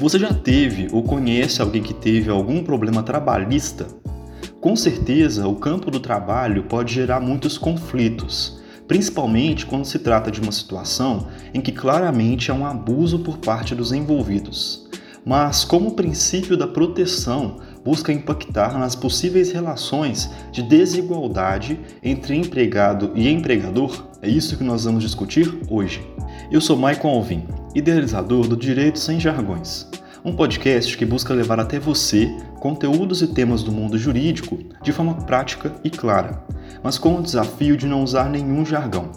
Você já teve ou conhece alguém que teve algum problema trabalhista? Com certeza, o campo do trabalho pode gerar muitos conflitos, principalmente quando se trata de uma situação em que claramente há um abuso por parte dos envolvidos. Mas, como o princípio da proteção busca impactar nas possíveis relações de desigualdade entre empregado e empregador, é isso que nós vamos discutir hoje. Eu sou Michael Alvin, idealizador do Direito Sem Jargões, um podcast que busca levar até você conteúdos e temas do mundo jurídico de forma prática e clara, mas com o desafio de não usar nenhum jargão.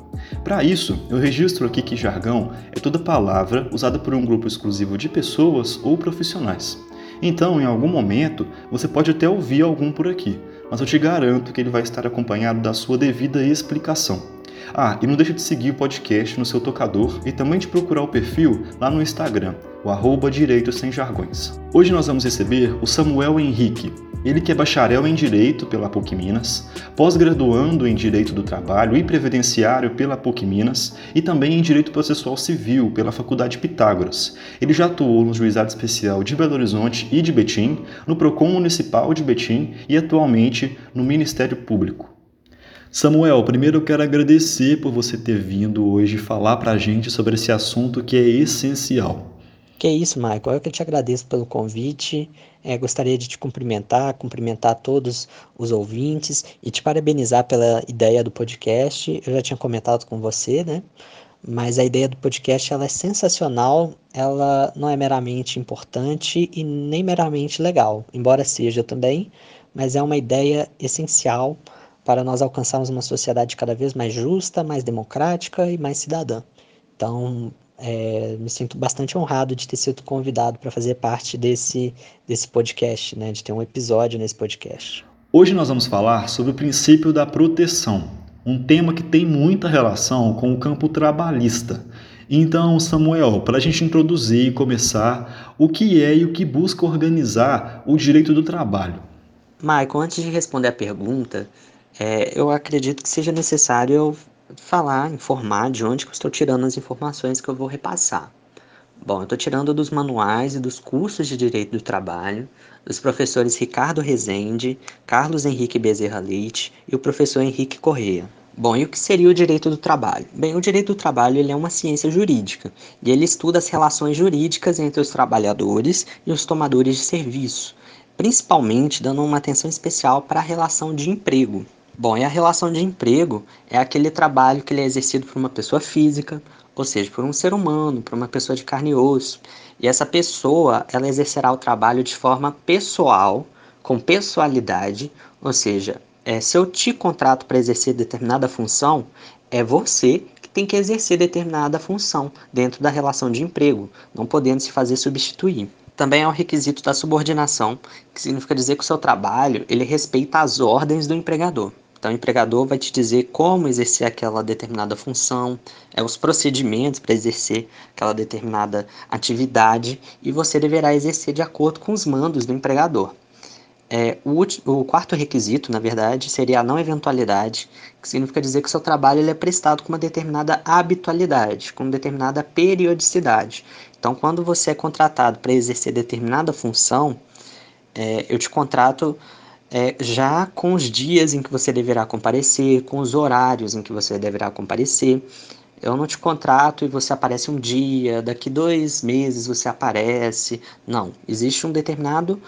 Para isso, eu registro aqui que jargão é toda palavra usada por um grupo exclusivo de pessoas ou profissionais. Então, em algum momento, você pode até ouvir algum por aqui, mas eu te garanto que ele vai estar acompanhado da sua devida explicação. Ah, e não deixe de seguir o podcast no seu tocador e também de procurar o perfil lá no Instagram, o arroba Direito Sem Jargões. Hoje nós vamos receber o Samuel Henrique, ele que é bacharel em Direito pela PUC Minas, pós-graduando em Direito do Trabalho e Previdenciário pela PUC Minas e também em Direito Processual Civil pela Faculdade Pitágoras. Ele já atuou no Juizado Especial de Belo Horizonte e de Betim, no PROCON Municipal de Betim e atualmente no Ministério Público. Samuel, primeiro eu quero agradecer por você ter vindo hoje falar para a gente sobre esse assunto que é essencial. Que é isso, Michael. Eu que te agradeço pelo convite. É, gostaria de te cumprimentar, cumprimentar todos os ouvintes e te parabenizar pela ideia do podcast. Eu já tinha comentado com você, né? Mas a ideia do podcast ela é sensacional, ela não é meramente importante e nem meramente legal, embora seja também, mas é uma ideia essencial para nós alcançarmos uma sociedade cada vez mais justa, mais democrática e mais cidadã. Então, é, me sinto bastante honrado de ter sido convidado para fazer parte desse, desse podcast, né, de ter um episódio nesse podcast. Hoje nós vamos falar sobre o princípio da proteção, um tema que tem muita relação com o campo trabalhista. Então, Samuel, para a gente introduzir e começar, o que é e o que busca organizar o direito do trabalho? Michael, antes de responder a pergunta, é, eu acredito que seja necessário eu falar, informar de onde que eu estou tirando as informações que eu vou repassar. Bom, eu estou tirando dos manuais e dos cursos de Direito do Trabalho, dos professores Ricardo Rezende, Carlos Henrique Bezerra Leite e o professor Henrique Correia. Bom, e o que seria o direito do trabalho? Bem, o direito do trabalho ele é uma ciência jurídica e ele estuda as relações jurídicas entre os trabalhadores e os tomadores de serviço, principalmente dando uma atenção especial para a relação de emprego, Bom, e a relação de emprego é aquele trabalho que ele é exercido por uma pessoa física, ou seja, por um ser humano, por uma pessoa de carne e osso. E essa pessoa, ela exercerá o trabalho de forma pessoal, com pessoalidade, ou seja, é, se eu te contrato para exercer determinada função, é você que tem que exercer determinada função dentro da relação de emprego, não podendo se fazer substituir. Também é um requisito da subordinação, que significa dizer que o seu trabalho ele respeita as ordens do empregador. Então, o empregador vai te dizer como exercer aquela determinada função, é, os procedimentos para exercer aquela determinada atividade e você deverá exercer de acordo com os mandos do empregador. É, o, o, quarto requisito, na verdade, seria a não eventualidade, que significa dizer que o seu trabalho ele é prestado com uma determinada habitualidade, com determinada periodicidade. Então, quando você é contratado para exercer determinada função, é, eu te contrato é, já com os dias em que você deverá comparecer, com os horários em que você deverá comparecer. Eu não te contrato e você aparece um dia, daqui dois meses você aparece. Não, existe um determinado,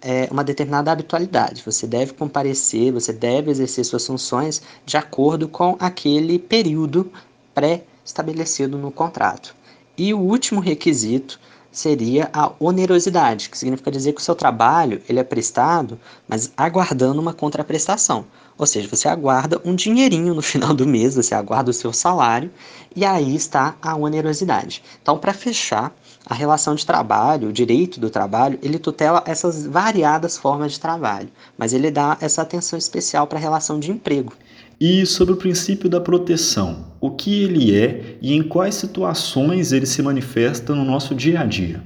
é, uma determinada habitualidade. Você deve comparecer, você deve exercer suas funções de acordo com aquele período pré-estabelecido no contrato. E o último requisito seria a onerosidade, que significa dizer que o seu trabalho ele é prestado, mas aguardando uma contraprestação. Ou seja, você aguarda um dinheirinho no final do mês, você aguarda o seu salário, e aí está a onerosidade. Então, para fechar, a relação de trabalho, o direito do trabalho, ele tutela essas variadas formas de trabalho, mas ele dá essa atenção especial para a relação de emprego. E sobre o princípio da proteção, o que ele é e em quais situações ele se manifesta no nosso dia a dia?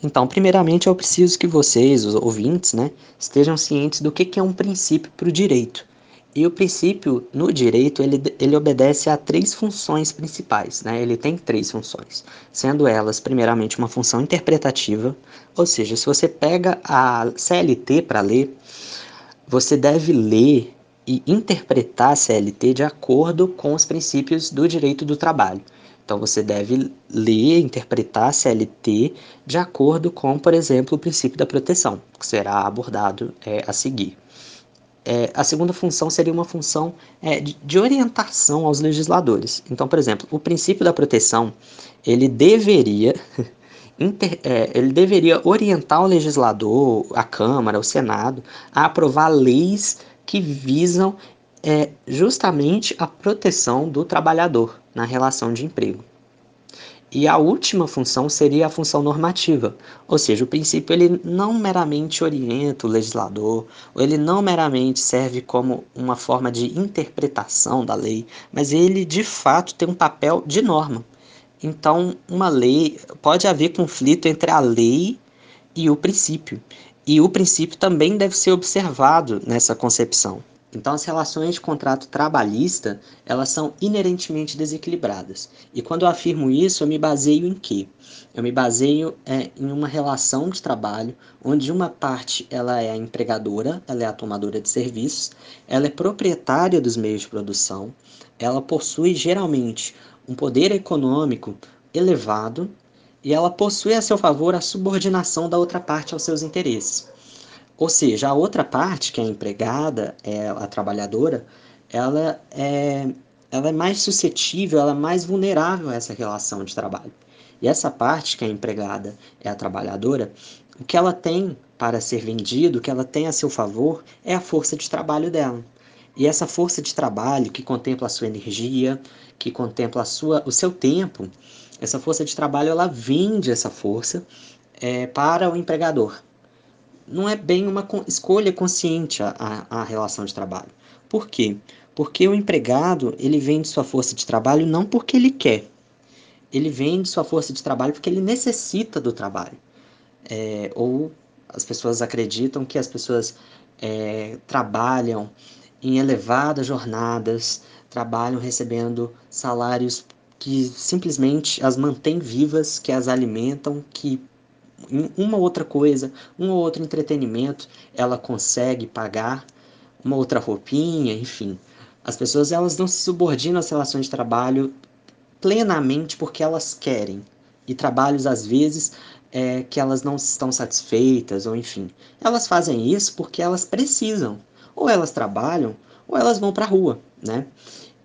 Então, primeiramente, eu preciso que vocês, os ouvintes, né, estejam cientes do que é um princípio para o direito. E o princípio no direito ele, ele obedece a três funções principais, né? Ele tem três funções, sendo elas primeiramente uma função interpretativa, ou seja, se você pega a CLT para ler, você deve ler e interpretar a CLT de acordo com os princípios do direito do trabalho. Então você deve ler interpretar a CLT de acordo com, por exemplo, o princípio da proteção, que será abordado é, a seguir. É, a segunda função seria uma função é, de, de, orientação aos legisladores. Então, por exemplo, o princípio da proteção ele deveria inter, é, ele deveria orientar o legislador, a Câmara, o Senado, a aprovar leis que visam é, justamente a proteção do trabalhador na relação de emprego. E a última função seria a função normativa, ou seja, o princípio ele não meramente orienta o legislador, ou ele não meramente serve como uma forma de interpretação da lei, mas ele de fato tem um papel de norma. Então, uma lei pode haver conflito entre a lei e o princípio, e o princípio também deve ser observado nessa concepção. Então, as relações de contrato trabalhista, elas são inerentemente desequilibradas. E quando eu afirmo isso, eu me baseio em quê? Eu me baseio é, em uma relação de trabalho onde uma parte ela é a empregadora, ela é a tomadora de serviços, ela é proprietária dos meios de produção, ela possui geralmente um poder econômico elevado e ela possui a seu favor a subordinação da outra parte aos seus interesses. Ou seja, a outra parte, que é a empregada, é a trabalhadora, ela é, ela é mais suscetível, ela é mais vulnerável a essa relação de trabalho. E essa parte, que é a empregada, é a trabalhadora, o que ela tem para ser vendido, o que ela tem a seu favor, é a força de trabalho dela. E essa força de trabalho que contempla a sua energia, que contempla a sua, o seu tempo, essa força de trabalho ela vende essa força é, para o empregador não é bem uma escolha consciente a, a, relação de trabalho. Por quê? Porque o empregado ele vende sua força de trabalho não porque ele quer, ele vende sua força de trabalho porque ele necessita do trabalho. É, ou as pessoas acreditam que as pessoas é, trabalham em elevadas jornadas, trabalham recebendo salários que simplesmente as mantêm vivas, que as alimentam, que uma outra coisa, um ou outro entretenimento, ela consegue pagar uma outra roupinha, enfim. As pessoas elas não se subordinam às relações de trabalho plenamente porque elas querem. E trabalhos às vezes é, que elas não estão satisfeitas, ou enfim. Elas fazem isso porque elas precisam. Ou elas trabalham, ou elas vão para a rua, né?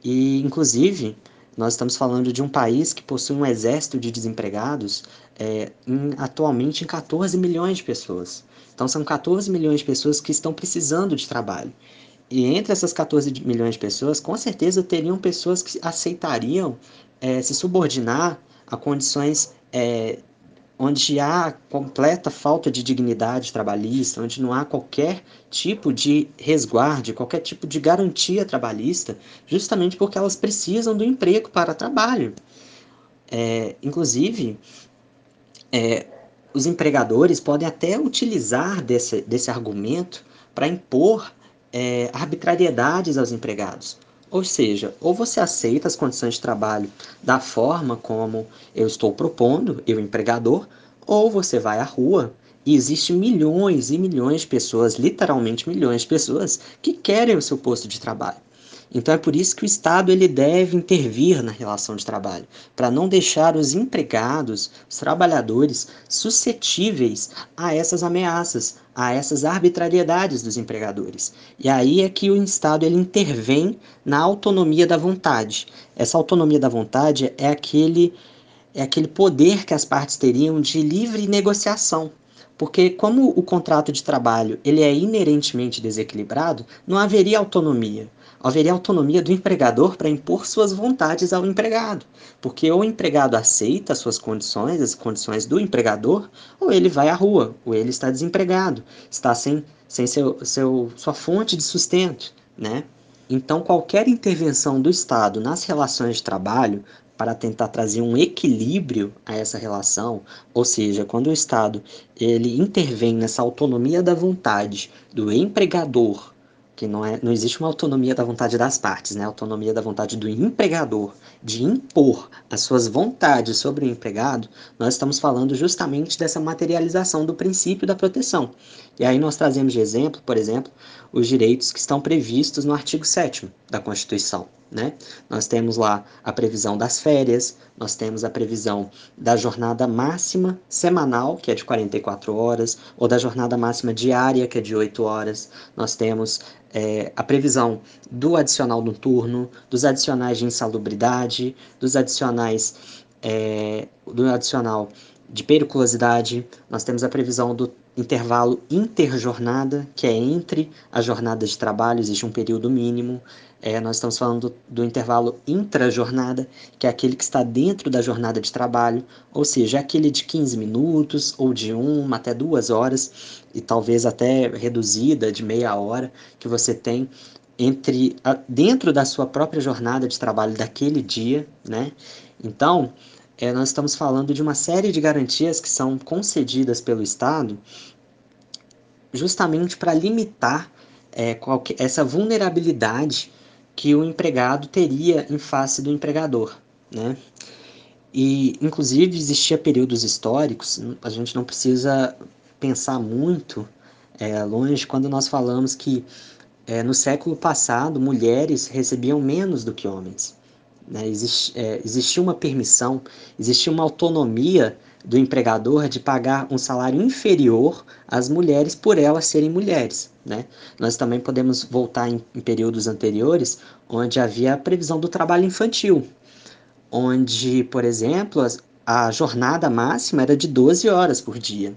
E, inclusive, nós estamos falando de um país que possui um exército de desempregados é, em, atualmente em 14 milhões de pessoas. Então, são 14 milhões de pessoas que estão precisando de trabalho. E entre essas 14 milhões de pessoas, com certeza teriam pessoas que aceitariam é, se subordinar a condições é, onde há completa falta de dignidade trabalhista, onde não há qualquer tipo de resguardo, qualquer tipo de garantia trabalhista, justamente porque elas precisam do emprego para trabalho. É, inclusive, é, os empregadores podem até utilizar desse, desse argumento para impor é, arbitrariedades aos empregados. Ou seja, ou você aceita as condições de trabalho da forma como eu estou propondo, eu empregador, ou você vai à rua e existem milhões e milhões de pessoas, literalmente milhões de pessoas, que querem o seu posto de trabalho. Então é por isso que o Estado ele deve intervir na relação de trabalho, para não deixar os empregados, os trabalhadores, suscetíveis a essas ameaças, a essas arbitrariedades dos empregadores. E aí é que o Estado ele intervém na autonomia da vontade. Essa autonomia da vontade é aquele é aquele poder que as partes teriam de livre negociação. Porque como o contrato de trabalho ele é inerentemente desequilibrado, não haveria autonomia haveria autonomia do empregador para impor suas vontades ao empregado, porque ou o empregado aceita as suas condições, as condições do empregador, ou ele vai à rua, ou ele está desempregado, está sem, sem seu, seu, sua fonte de sustento, né? Então, qualquer intervenção do Estado nas relações de trabalho para tentar trazer um equilíbrio a essa relação, ou seja, quando o Estado ele intervém nessa autonomia da vontade do empregador que não, é, não existe uma autonomia da vontade das partes, né? A autonomia da vontade do empregador de impor as suas vontades sobre o empregado, nós estamos falando justamente dessa materialização do princípio da proteção. E aí nós trazemos de exemplo, por exemplo, os direitos que estão previstos no artigo 7 da Constituição. Né? Nós temos lá a previsão das férias, nós temos a previsão da jornada máxima semanal, que é de 44 horas, ou da jornada máxima diária, que é de 8 horas. Nós temos é, a previsão do adicional noturno, dos adicionais de insalubridade, dos adicionais é, do adicional de periculosidade, nós temos a previsão do intervalo interjornada, que é entre a jornada de trabalho, existe um período mínimo. É, nós estamos falando do, do intervalo intrajornada, que é aquele que está dentro da jornada de trabalho, ou seja, é aquele de 15 minutos, ou de uma até duas horas, e talvez até reduzida de meia hora, que você tem entre a, dentro da sua própria jornada de trabalho daquele dia, né? Então, é, nós estamos falando de uma série de garantias que são concedidas pelo Estado justamente para limitar é, qualquer, essa vulnerabilidade que o empregado teria em face do empregador, né? E, inclusive, existia períodos históricos, a gente não precisa pensar muito é, longe quando nós falamos que é, no século passado mulheres recebiam menos do que homens. Né? Exist, é, existia uma permissão, existia uma autonomia do empregador de pagar um salário inferior às mulheres por elas serem mulheres. Né? Nós também podemos voltar em, em períodos anteriores, onde havia a previsão do trabalho infantil, onde, por exemplo, a, a jornada máxima era de 12 horas por dia.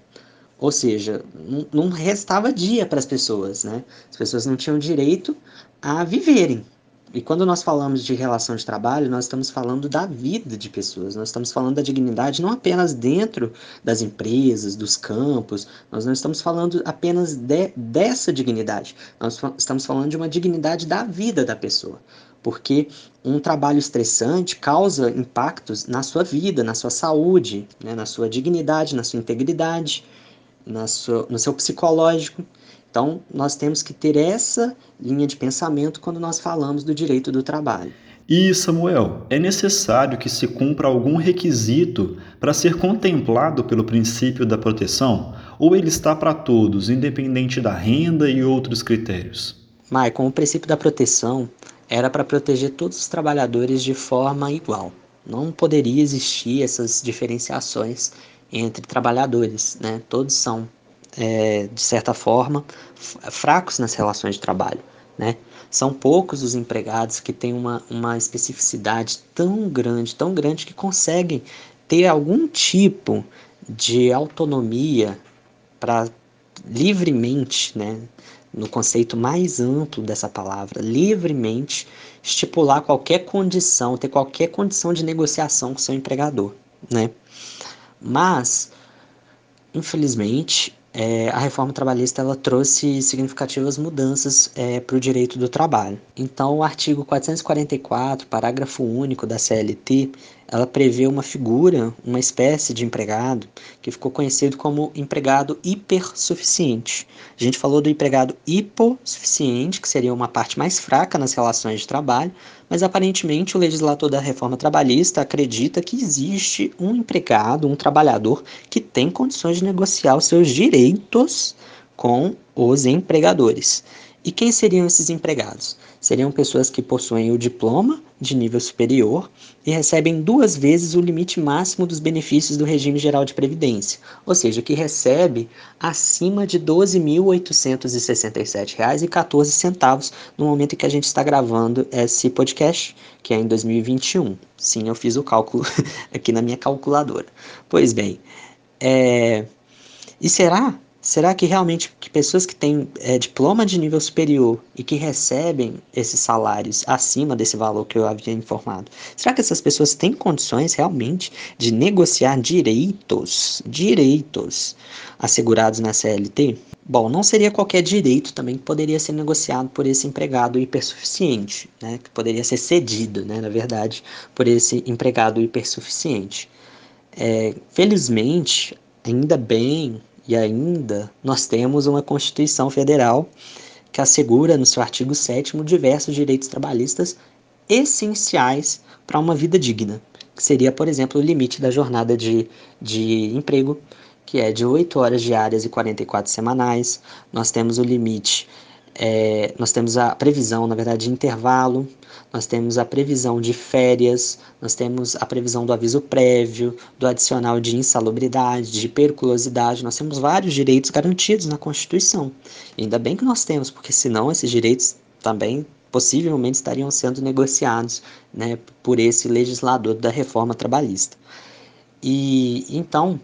Ou seja, não, não restava dia para as pessoas, né? As pessoas não tinham direito a viverem, e quando nós falamos de relação de trabalho, nós estamos falando da vida de pessoas, nós estamos falando da dignidade não apenas dentro das empresas, dos campos, nós não estamos falando apenas de, dessa dignidade, nós estamos falando de uma dignidade da vida da pessoa. Porque um trabalho estressante causa impactos na sua vida, na sua saúde, né, na sua dignidade, na sua integridade, na sua, no seu psicológico. Então, nós temos que ter essa linha de pensamento quando nós falamos do direito do trabalho. E, Samuel, é necessário que se cumpra algum requisito para ser contemplado pelo princípio da proteção? Ou ele está para todos, independente da renda e outros critérios? Maicon, o princípio da proteção era para proteger todos os trabalhadores de forma igual. Não poderia existir essas diferenciações entre trabalhadores, né? Todos são é, de certa forma, fracos nas relações de trabalho. Né? São poucos os empregados que têm uma, uma especificidade tão grande, tão grande, que conseguem ter algum tipo de autonomia para livremente, né, no conceito mais amplo dessa palavra, livremente estipular qualquer condição, ter qualquer condição de negociação com seu empregador, né? Mas, infelizmente, é, a reforma trabalhista ela trouxe significativas mudanças é, para o direito do trabalho. Então, o artigo 444, parágrafo único da CLT, ela prevê uma figura, uma espécie de empregado que ficou conhecido como empregado hipersuficiente. A gente falou do empregado hipossuficiente, que seria uma parte mais fraca nas relações de trabalho, mas aparentemente o legislador da reforma trabalhista acredita que existe um empregado, um trabalhador que tem condições de negociar os seus direitos com os empregadores. E quem seriam esses empregados? Seriam pessoas que possuem o diploma de nível superior e recebem duas vezes o limite máximo dos benefícios do regime geral de previdência, ou seja, que recebe acima de R$ 12.867,14 no momento em que a gente está gravando esse podcast, que é em 2021. Sim, eu fiz o cálculo aqui na minha calculadora. Pois bem, é... e será Será que realmente que pessoas que têm é, diploma de nível superior e que recebem esses salários acima desse valor que eu havia informado, será que essas pessoas têm condições realmente de negociar direitos, direitos assegurados na CLT? Bom, não seria qualquer direito também que poderia ser negociado por esse empregado hipersuficiente, né? que poderia ser cedido, né, na verdade, por esse empregado hipersuficiente. É, felizmente, ainda bem, e ainda nós temos uma Constituição Federal que assegura, no seu artigo 7, diversos direitos trabalhistas essenciais para uma vida digna, que seria, por exemplo, o limite da jornada de, de emprego, que é de 8 horas diárias e 44 semanais. Nós temos o limite, é, nós temos a previsão, na verdade, de intervalo, nós temos a previsão de férias, nós temos a previsão do aviso prévio, do adicional de insalubridade, de periculosidade, nós temos vários direitos garantidos na Constituição. E ainda bem que nós temos, porque senão esses direitos também possivelmente estariam sendo negociados né, por esse legislador da reforma trabalhista. E então,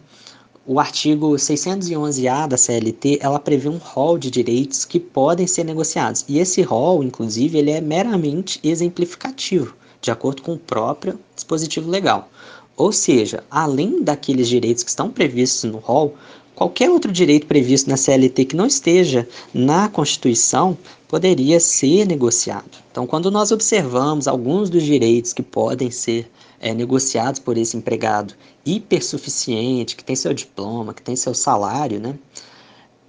o artigo 611-A da CLT, ela prevê um rol de direitos que podem ser negociados. E esse rol, inclusive, ele é meramente exemplificativo, de acordo com o próprio dispositivo legal. Ou seja, além daqueles direitos que estão previstos no rol, qualquer outro direito previsto na CLT que não esteja na Constituição poderia ser negociado. Então, quando nós observamos alguns dos direitos que podem ser é, negociados por esse empregado hipersuficiente, que tem seu diploma, que tem seu salário, né?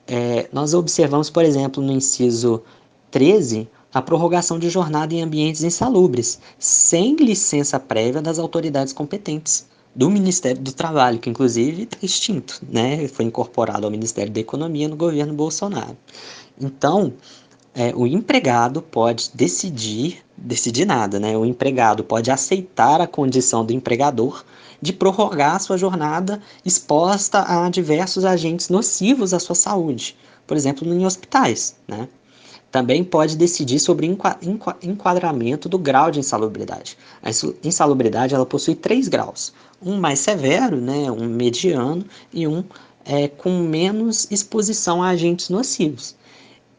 É, nós observamos, por exemplo, no inciso 13, a prorrogação de jornada em ambientes insalubres, sem licença prévia das autoridades competentes do Ministério do Trabalho, que inclusive está extinto, né? Foi incorporado ao Ministério da Economia no governo Bolsonaro. Então, é, o empregado pode decidir, decidir nada, né? O empregado pode aceitar a condição do empregador de prorrogar sua jornada exposta a diversos agentes nocivos à sua saúde, por exemplo, em hospitais, né? Também pode decidir sobre enquadramento do grau de insalubridade. A insalubridade ela possui três graus: um mais severo, né, um mediano e um é, com menos exposição a agentes nocivos.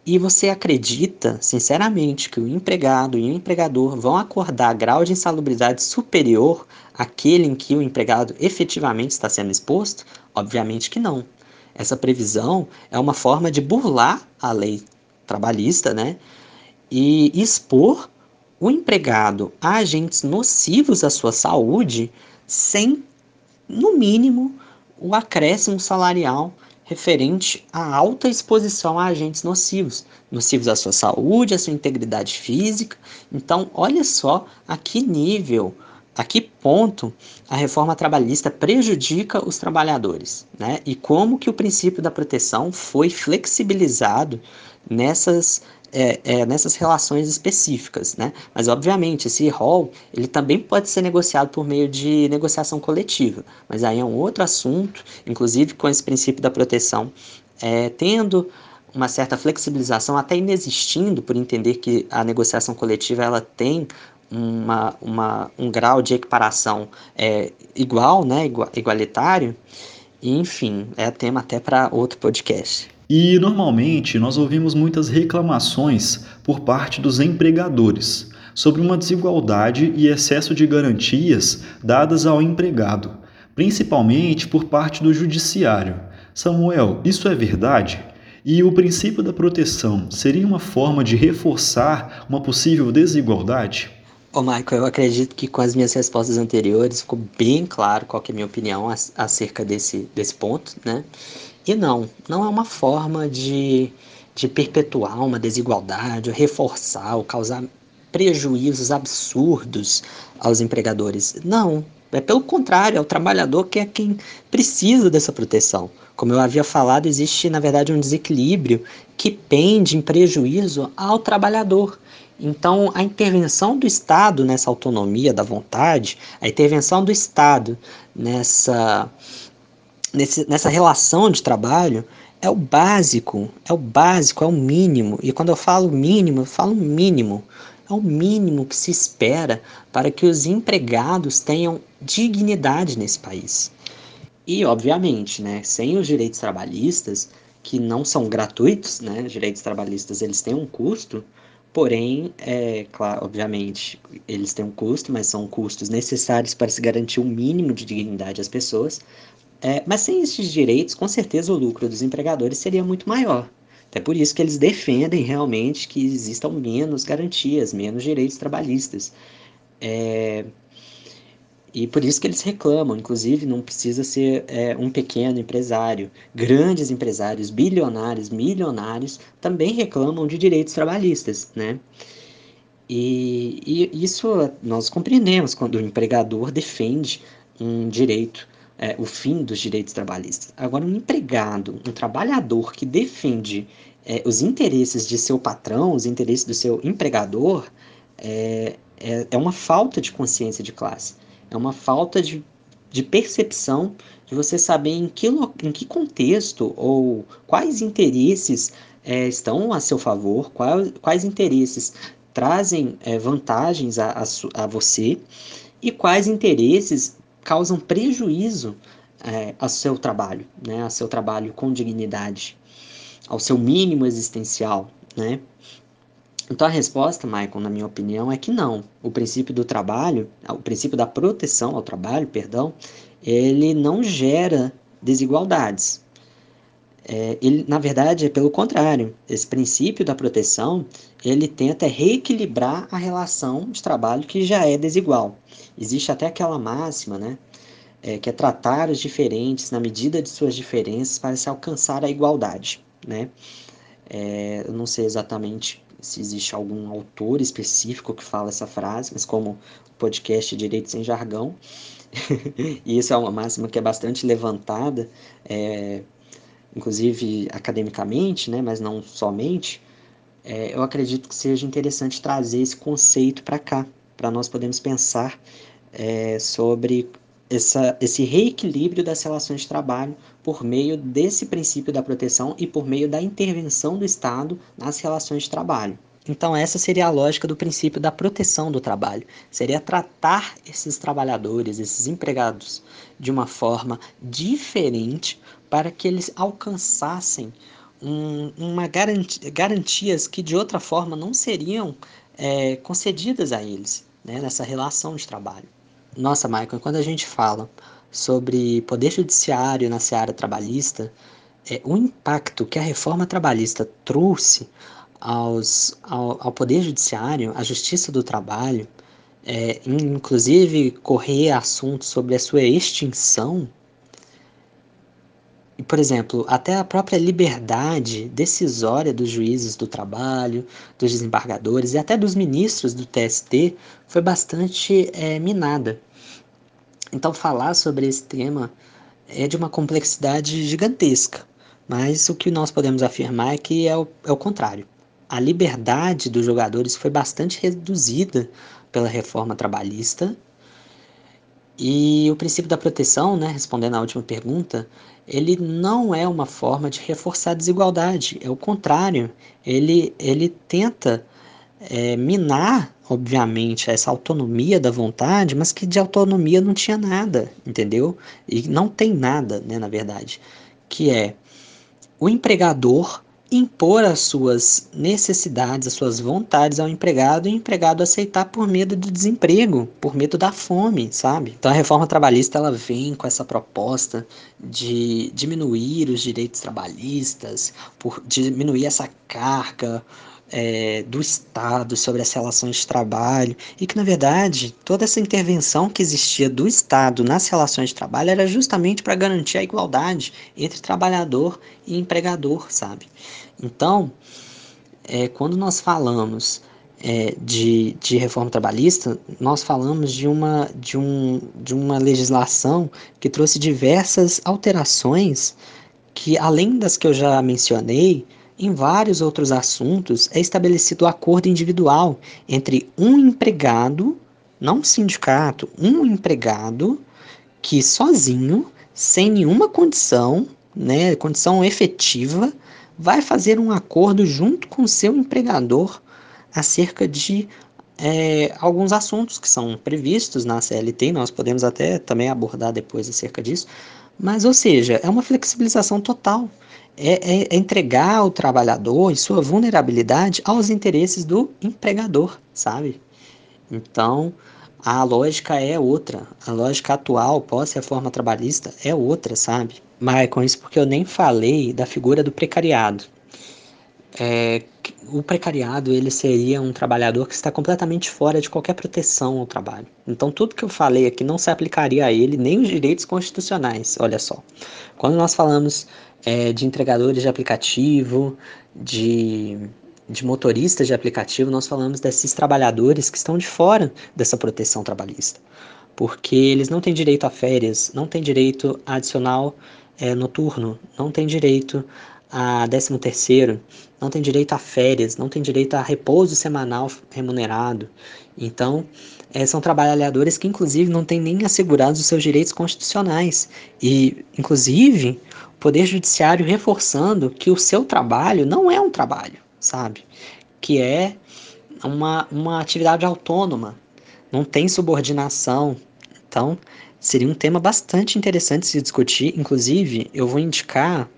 E você acredita, sinceramente, que o empregado e o empregador vão acordar grau de insalubridade superior àquele em que o empregado efetivamente está sendo exposto? Obviamente que não. Essa previsão é uma forma de burlar a lei trabalhista, né? E expor o empregado a agentes nocivos à sua saúde sem, no mínimo, o acréscimo salarial referente à alta exposição a agentes nocivos, nocivos à sua saúde, à sua integridade física. Então, olha só a que nível, a que ponto a reforma trabalhista prejudica os trabalhadores, né? E como que o princípio da proteção foi flexibilizado nessas é, é, nessas relações específicas, né? Mas obviamente esse rol ele também pode ser negociado por meio de negociação coletiva, mas aí é um outro assunto, inclusive com esse princípio da proteção, é, tendo uma certa flexibilização, até inexistindo, por entender que a negociação coletiva ela tem uma, uma, um grau de equiparação é, igual, né, igualitário, e, enfim, é tema até para outro podcast. E normalmente nós ouvimos muitas reclamações por parte dos empregadores sobre uma desigualdade e excesso de garantias dadas ao empregado, principalmente por parte do judiciário. Samuel, isso é verdade? E o princípio da proteção seria uma forma de reforçar uma possível desigualdade? Ô, Michael, eu acredito que com as minhas respostas anteriores ficou bem claro qual é a minha opinião acerca desse, desse ponto, né? E não, não é uma forma de, de perpetuar uma desigualdade, ou reforçar, ou causar prejuízos absurdos aos empregadores. Não, é pelo contrário, é o trabalhador que é quem precisa dessa proteção. Como eu havia falado, existe na verdade um desequilíbrio que pende em prejuízo ao trabalhador. Então, a intervenção do Estado nessa autonomia da vontade, a intervenção do Estado nessa, nesse, nessa relação de trabalho, é o básico, é o básico, é o mínimo. E quando eu falo mínimo, eu falo mínimo. É o mínimo que se espera para que os empregados tenham dignidade nesse país. E, obviamente, né, sem os direitos trabalhistas, que não são gratuitos, né, direitos trabalhistas eles têm um custo, Porém, é claro, obviamente, eles têm um custo, mas são custos necessários para se garantir o um mínimo de dignidade às pessoas. É, mas sem esses direitos, com certeza o lucro dos empregadores seria muito maior. É por isso que eles defendem realmente que existam menos garantias, menos direitos trabalhistas. É... E por isso que eles reclamam, inclusive não precisa ser é, um pequeno empresário. Grandes empresários, bilionários, milionários, também reclamam de direitos trabalhistas, né? E, e isso nós compreendemos quando o empregador defende um direito, é, o fim dos direitos trabalhistas. Agora, um empregado, um trabalhador que defende é, os interesses de seu patrão, os interesses do seu empregador, é, é, é uma falta de consciência de classe. É uma falta de, de percepção de você saber em que, em que contexto ou quais interesses é, estão a seu favor, quais, quais interesses trazem é, vantagens a, a, a, você e quais interesses causam prejuízo é, ao seu trabalho, né, ao seu trabalho com dignidade, ao seu mínimo existencial, né? Então a resposta, Michael, na minha opinião, é que não. O princípio do trabalho, o princípio da proteção ao trabalho, perdão, ele não gera desigualdades. É, ele, na verdade, é pelo contrário. Esse princípio da proteção, ele tenta reequilibrar a relação de trabalho que já é desigual. Existe até aquela máxima, né? É, que é tratar os diferentes na medida de suas diferenças para se alcançar a igualdade, né? É, eu não sei exatamente se existe algum autor específico que fala essa frase, mas como o podcast Direito Sem Jargão, e isso é uma máxima que é bastante levantada, é, inclusive academicamente, né, mas não somente, é, eu acredito que seja interessante trazer esse conceito para cá, para nós podermos pensar é, sobre essa, esse reequilíbrio das relações de trabalho por meio desse princípio da proteção e por meio da intervenção do Estado nas relações de trabalho. Então, essa seria a lógica do princípio da proteção do trabalho. Seria tratar esses trabalhadores, esses empregados, de uma forma diferente para que eles alcançassem um, uma garantia, garantias que de outra forma não seriam é, concedidas a eles né, nessa relação de trabalho. Nossa, Michael, quando a gente fala sobre poder judiciário na seara trabalhista, é, o impacto que a reforma trabalhista trouxe aos, ao, ao poder judiciário, à justiça do trabalho, é, inclusive correr assuntos sobre a sua extinção, e, por exemplo, até a própria liberdade decisória dos juízes do trabalho, dos desembargadores e até dos ministros do TST foi bastante é, minada. Então, falar sobre esse tema é de uma complexidade gigantesca, mas o que nós podemos afirmar é que é o, é o contrário. A liberdade dos jogadores foi bastante reduzida pela reforma trabalhista e o princípio da proteção, né, respondendo à última pergunta, ele não é uma forma de reforçar a desigualdade, é o contrário, ele, ele tenta é, minar, obviamente, essa autonomia da vontade, mas que de autonomia não tinha nada, entendeu? E não tem nada, né, na verdade, que é o empregador impor as suas necessidades, as suas vontades ao empregado e o empregado aceitar por medo do desemprego, por medo da fome, sabe? Então a reforma trabalhista ela vem com essa proposta de diminuir os direitos trabalhistas, por diminuir essa carga é, do Estado sobre as relações de trabalho e que, na verdade, toda essa intervenção que existia do Estado nas relações de trabalho era justamente para garantir a igualdade entre trabalhador e empregador, sabe? Então, é, quando nós falamos é, de, de reforma trabalhista, nós falamos de uma, de, um, de uma legislação que trouxe diversas alterações que, além das que eu já mencionei, em vários outros assuntos, é estabelecido o acordo individual entre um empregado, não um sindicato, um empregado que sozinho, sem nenhuma condição, né, condição efetiva, vai fazer um acordo junto com seu empregador acerca de é, alguns assuntos que são previstos na CLT, nós podemos até também abordar depois acerca disso, mas, ou seja, é uma flexibilização total é, é, entregar o trabalhador e sua vulnerabilidade aos interesses do empregador, sabe? Então, a lógica é outra. A lógica atual, pós-reforma trabalhista, é outra, sabe? Mas com isso porque eu nem falei da figura do precariado. É, o precariado ele seria um trabalhador que está completamente fora de qualquer proteção ao trabalho. Então tudo que eu falei aqui não se aplicaria a ele nem os direitos constitucionais. Olha só, quando nós falamos é, de entregadores de aplicativo, de de motoristas de aplicativo, nós falamos desses trabalhadores que estão de fora dessa proteção trabalhista, porque eles não têm direito a férias, não têm direito a adicional é, noturno, não têm direito a 13 terceiro, não tem direito a férias, não tem direito a repouso semanal remunerado. Então, é, são trabalhadores que, inclusive, não têm nem assegurados os seus direitos constitucionais. E, inclusive, Poder Judiciário reforçando que o seu trabalho não é um trabalho, sabe? Que é uma, uma atividade autônoma, não tem subordinação. Então, seria um tema bastante interessante se discutir. Inclusive, eu vou indicar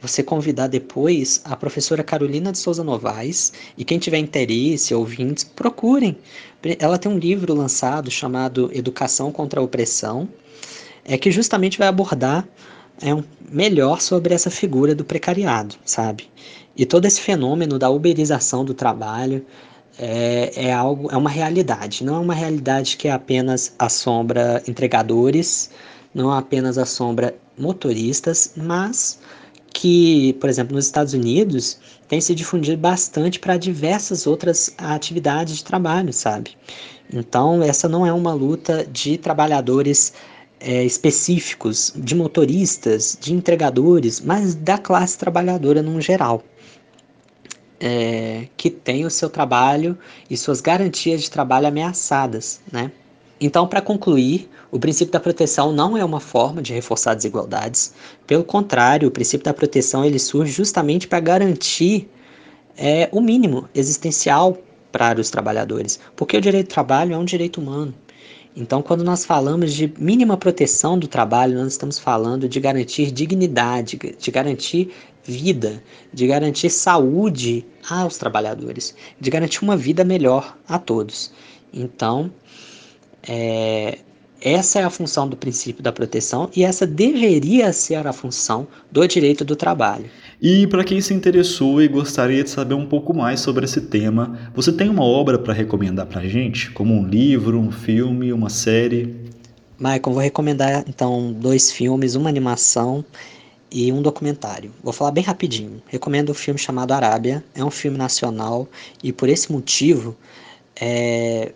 você convidar depois a professora Carolina de Souza Novaes e quem tiver interesse, ouvintes, procurem. Ela tem um livro lançado chamado Educação contra a Opressão, é que justamente vai abordar é um, melhor sobre essa figura do precariado, sabe? E todo esse fenômeno da uberização do trabalho é, é algo, é uma realidade. Não é uma realidade que apenas assombra entregadores, não apenas assombra motoristas, mas que, por exemplo, nos Estados Unidos tem se difundido bastante para diversas outras atividades de trabalho, sabe? Então, essa não é uma luta de trabalhadores é, específicos, de motoristas, de entregadores, mas da classe trabalhadora no geral. É, que tem o seu trabalho e suas garantias de trabalho ameaçadas, né? Então, para concluir, o princípio da proteção não é uma forma de reforçar desigualdades. Pelo contrário, o princípio da proteção ele surge justamente para garantir é, o mínimo existencial para os trabalhadores, porque o direito do trabalho é um direito humano. Então, quando nós falamos de mínima proteção do trabalho, nós estamos falando de garantir dignidade, de garantir vida, de garantir saúde aos trabalhadores, de garantir uma vida melhor a todos. Então, é, essa é a função do princípio da proteção e essa deveria ser a função do direito do trabalho. E para quem se interessou e gostaria de saber um pouco mais sobre esse tema, você tem uma obra para recomendar para a gente? Como um livro, um filme, uma série? Michael, vou recomendar então dois filmes, uma animação e um documentário. Vou falar bem rapidinho. Recomendo o um filme chamado Arábia. É um filme nacional e por esse motivo é,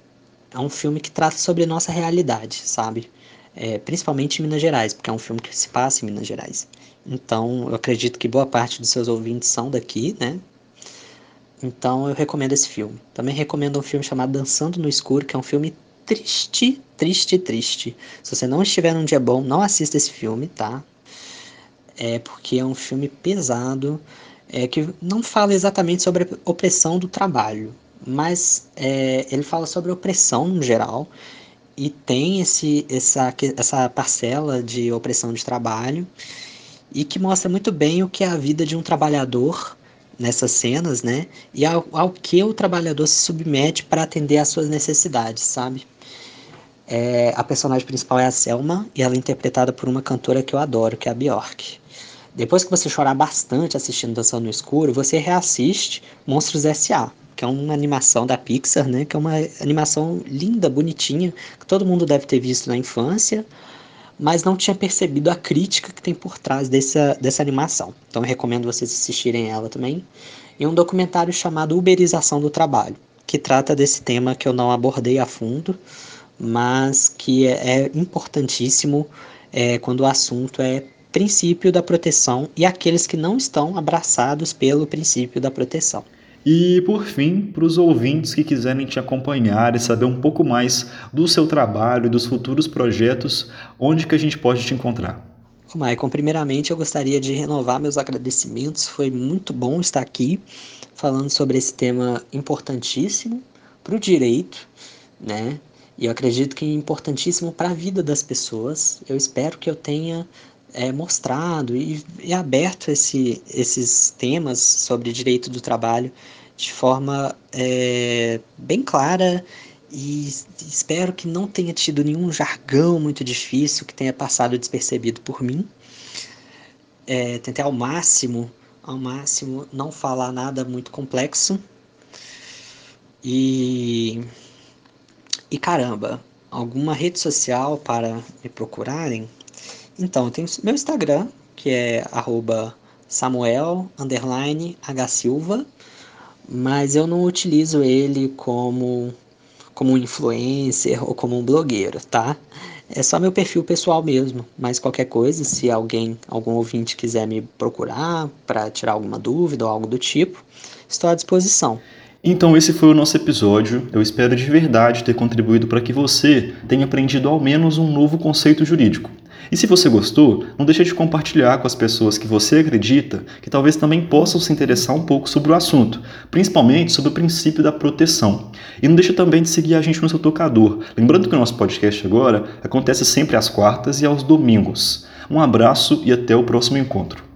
é um filme que trata sobre nossa realidade, sabe? É, principalmente em Minas Gerais, porque é um filme que se passa em Minas Gerais. Então, eu acredito que boa parte dos seus ouvintes são daqui, né? Então, eu recomendo esse filme. Também recomendo um filme chamado Dançando no Escuro, que é um filme triste, triste, triste. Se você não estiver num dia bom, não assista esse filme, tá? É porque é um filme pesado, é, que não fala exatamente sobre a opressão do trabalho, mas é, ele fala sobre opressão no geral e tem esse, essa, essa parcela de opressão de trabalho e que mostra muito bem o que é a vida de um trabalhador nessas cenas, né? E ao, ao que o trabalhador se submete para atender às suas necessidades, sabe? É, a personagem principal é a Selma e ela é interpretada por uma cantora que eu adoro, que é a Bjork. Depois que você chorar bastante assistindo Dançando no Escuro, você reassiste Monstros S.A., que é uma animação da Pixar, né? Que é uma animação linda, bonitinha, que todo mundo deve ter visto na infância, mas não tinha percebido a crítica que tem por trás dessa, dessa animação. Então eu recomendo vocês assistirem ela também. E um documentário chamado Uberização do Trabalho, que trata desse tema que eu não abordei a fundo, mas que é, é importantíssimo é, quando o assunto é princípio da proteção e aqueles que não estão abraçados pelo princípio da proteção. E por fim, para os ouvintes que quiserem te acompanhar e saber um pouco mais do seu trabalho e dos futuros projetos, onde que a gente pode te encontrar? Maicon, primeiramente eu gostaria de renovar meus agradecimentos. Foi muito bom estar aqui falando sobre esse tema importantíssimo para o direito, né? E eu acredito que é importantíssimo para a vida das pessoas. Eu espero que eu tenha é, mostrado e, e aberto esse, esses temas sobre direito do trabalho de forma é, bem clara e espero que não tenha tido nenhum jargão muito difícil que tenha passado despercebido por mim. É, tentei ao máximo ao máximo não falar nada muito complexo. E e caramba, alguma rede social para me procurarem? Então, eu tenho meu Instagram, que é Samuel H Silva, mas eu não utilizo ele como como um influencer ou como um blogueiro, tá? É só meu perfil pessoal mesmo, mas qualquer coisa, se alguém, algum ouvinte quiser me procurar para tirar alguma dúvida ou algo do tipo, estou à disposição. Então, esse foi o nosso episódio. Eu espero de verdade ter contribuído para que você tenha aprendido ao menos um novo conceito jurídico. E se você gostou, não deixe de compartilhar com as pessoas que você acredita que talvez também possam se interessar um pouco sobre o assunto, principalmente sobre o princípio da proteção. E não deixe também de seguir a gente no seu tocador. Lembrando que o nosso podcast agora acontece sempre às quartas e aos domingos. Um abraço e até o próximo encontro.